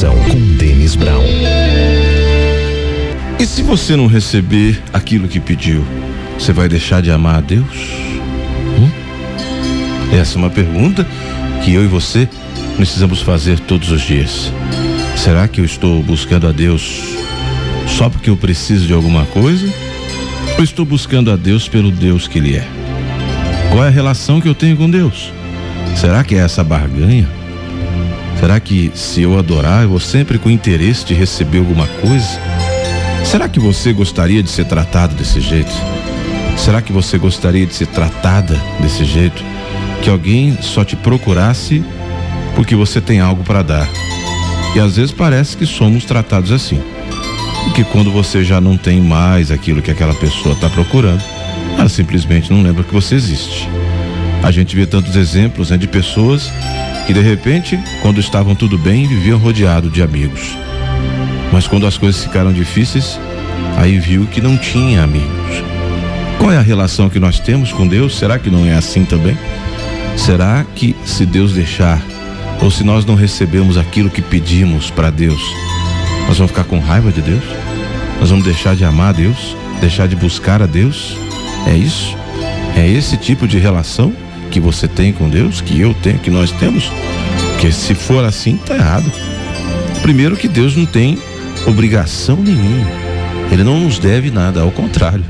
Oração com Denis Brown. E se você não receber aquilo que pediu, você vai deixar de amar a Deus? Hum? Essa é uma pergunta que eu e você precisamos fazer todos os dias. Será que eu estou buscando a Deus só porque eu preciso de alguma coisa? Ou estou buscando a Deus pelo Deus que Ele é? Qual é a relação que eu tenho com Deus? Será que é essa barganha? Será que se eu adorar, eu vou sempre com interesse de receber alguma coisa? Será que você gostaria de ser tratado desse jeito? Será que você gostaria de ser tratada desse jeito? Que alguém só te procurasse porque você tem algo para dar. E às vezes parece que somos tratados assim. E que quando você já não tem mais aquilo que aquela pessoa está procurando, ela simplesmente não lembra que você existe. A gente vê tantos exemplos né, de pessoas que de repente, quando estavam tudo bem, viviam rodeado de amigos. Mas quando as coisas ficaram difíceis, aí viu que não tinha amigos. Qual é a relação que nós temos com Deus? Será que não é assim também? Será que se Deus deixar, ou se nós não recebemos aquilo que pedimos para Deus, nós vamos ficar com raiva de Deus? Nós vamos deixar de amar a Deus? Deixar de buscar a Deus? É isso? É esse tipo de relação? Que você tem com Deus, que eu tenho, que nós temos? Porque se for assim, tá errado. Primeiro que Deus não tem obrigação nenhuma. Ele não nos deve nada, ao contrário.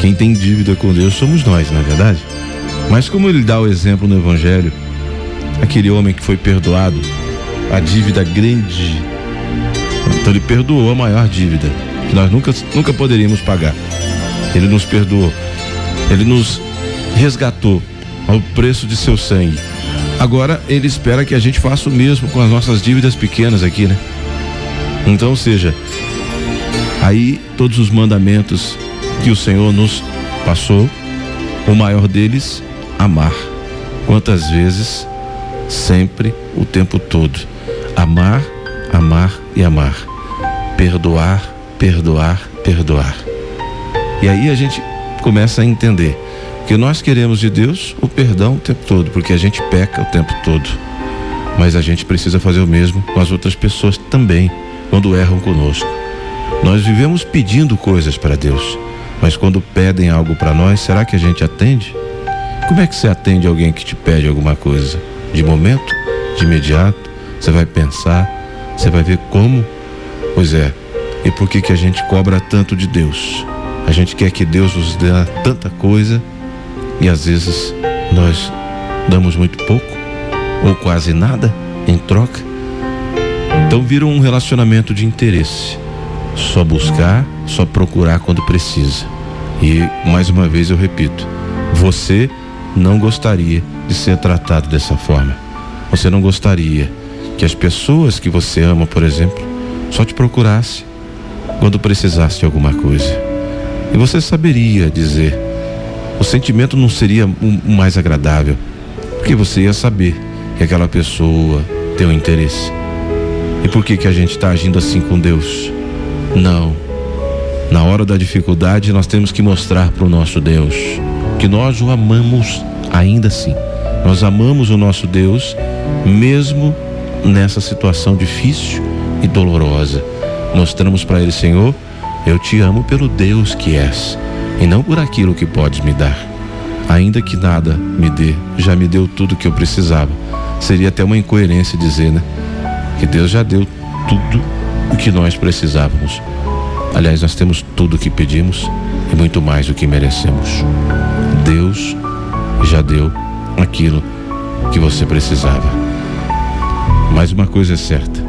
Quem tem dívida com Deus somos nós, não é verdade? Mas como ele dá o exemplo no Evangelho, aquele homem que foi perdoado, a dívida grande. Então ele perdoou a maior dívida, que nós nunca, nunca poderíamos pagar. Ele nos perdoou. Ele nos resgatou ao preço de seu sangue. Agora ele espera que a gente faça o mesmo com as nossas dívidas pequenas aqui, né? Então, seja, aí todos os mandamentos que o Senhor nos passou, o maior deles, amar. Quantas vezes? Sempre, o tempo todo. Amar, amar e amar. Perdoar, perdoar, perdoar. E aí a gente começa a entender que nós queremos de Deus o perdão o tempo todo, porque a gente peca o tempo todo. Mas a gente precisa fazer o mesmo com as outras pessoas também, quando erram conosco. Nós vivemos pedindo coisas para Deus, mas quando pedem algo para nós, será que a gente atende? Como é que você atende alguém que te pede alguma coisa? De momento? De imediato? Você vai pensar? Você vai ver como? Pois é. E por que que a gente cobra tanto de Deus? A gente quer que Deus nos dê tanta coisa e às vezes nós damos muito pouco ou quase nada em troca. Então vira um relacionamento de interesse. Só buscar, só procurar quando precisa. E mais uma vez eu repito, você não gostaria de ser tratado dessa forma. Você não gostaria que as pessoas que você ama, por exemplo, só te procurasse quando precisasse de alguma coisa. E você saberia dizer o sentimento não seria o mais agradável, porque você ia saber que aquela pessoa tem um interesse. E por que que a gente está agindo assim com Deus? Não. Na hora da dificuldade, nós temos que mostrar para o nosso Deus que nós o amamos ainda assim. Nós amamos o nosso Deus mesmo nessa situação difícil e dolorosa. Mostramos para ele, Senhor, eu te amo pelo Deus que és e não por aquilo que podes me dar. Ainda que nada me dê, já me deu tudo que eu precisava. Seria até uma incoerência dizer, né? Que Deus já deu tudo o que nós precisávamos. Aliás, nós temos tudo o que pedimos e muito mais do que merecemos. Deus já deu aquilo que você precisava. Mas uma coisa é certa: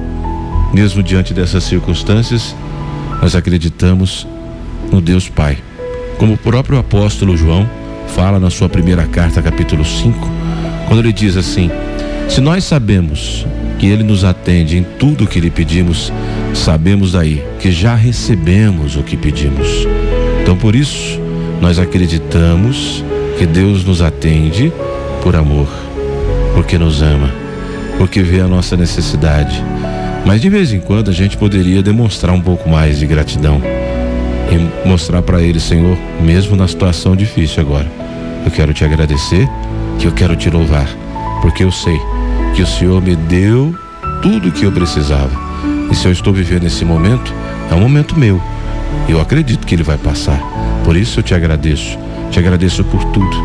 mesmo diante dessas circunstâncias, nós acreditamos no Deus Pai como o próprio apóstolo João fala na sua primeira carta, capítulo 5, quando ele diz assim: Se nós sabemos que ele nos atende em tudo o que lhe pedimos, sabemos daí que já recebemos o que pedimos. Então, por isso, nós acreditamos que Deus nos atende por amor, porque nos ama, porque vê a nossa necessidade. Mas de vez em quando a gente poderia demonstrar um pouco mais de gratidão e mostrar para ele, Senhor, mesmo na situação difícil agora, eu quero te agradecer, que eu quero te louvar, porque eu sei que o Senhor me deu tudo o que eu precisava. E se eu estou vivendo esse momento, é um momento meu. Eu acredito que ele vai passar. Por isso eu te agradeço. Te agradeço por tudo.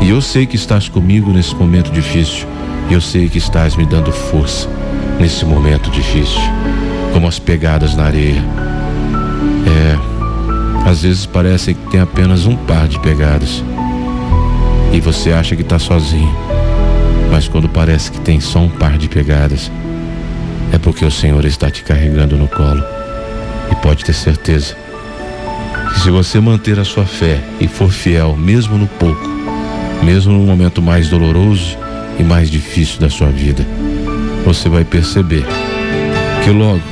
E eu sei que estás comigo nesse momento difícil. E eu sei que estás me dando força nesse momento difícil. Como as pegadas na areia. É. Às vezes parece que tem apenas um par de pegadas. E você acha que está sozinho. Mas quando parece que tem só um par de pegadas, é porque o Senhor está te carregando no colo. E pode ter certeza que se você manter a sua fé e for fiel, mesmo no pouco, mesmo no momento mais doloroso e mais difícil da sua vida, você vai perceber que logo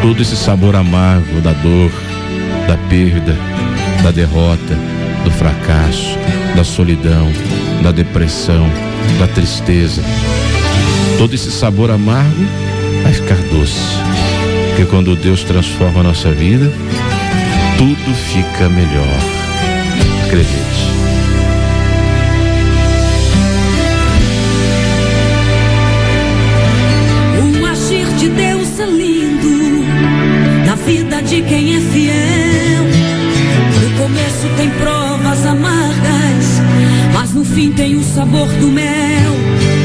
todo esse sabor amargo da dor, da perda, da derrota, do fracasso, da solidão, da depressão, da tristeza. Todo esse sabor amargo vai ficar doce. Porque quando Deus transforma a nossa vida, tudo fica melhor. Acredite. Um agir de Deus é lindo na vida de quem é fiel. no fim tem o sabor do mel.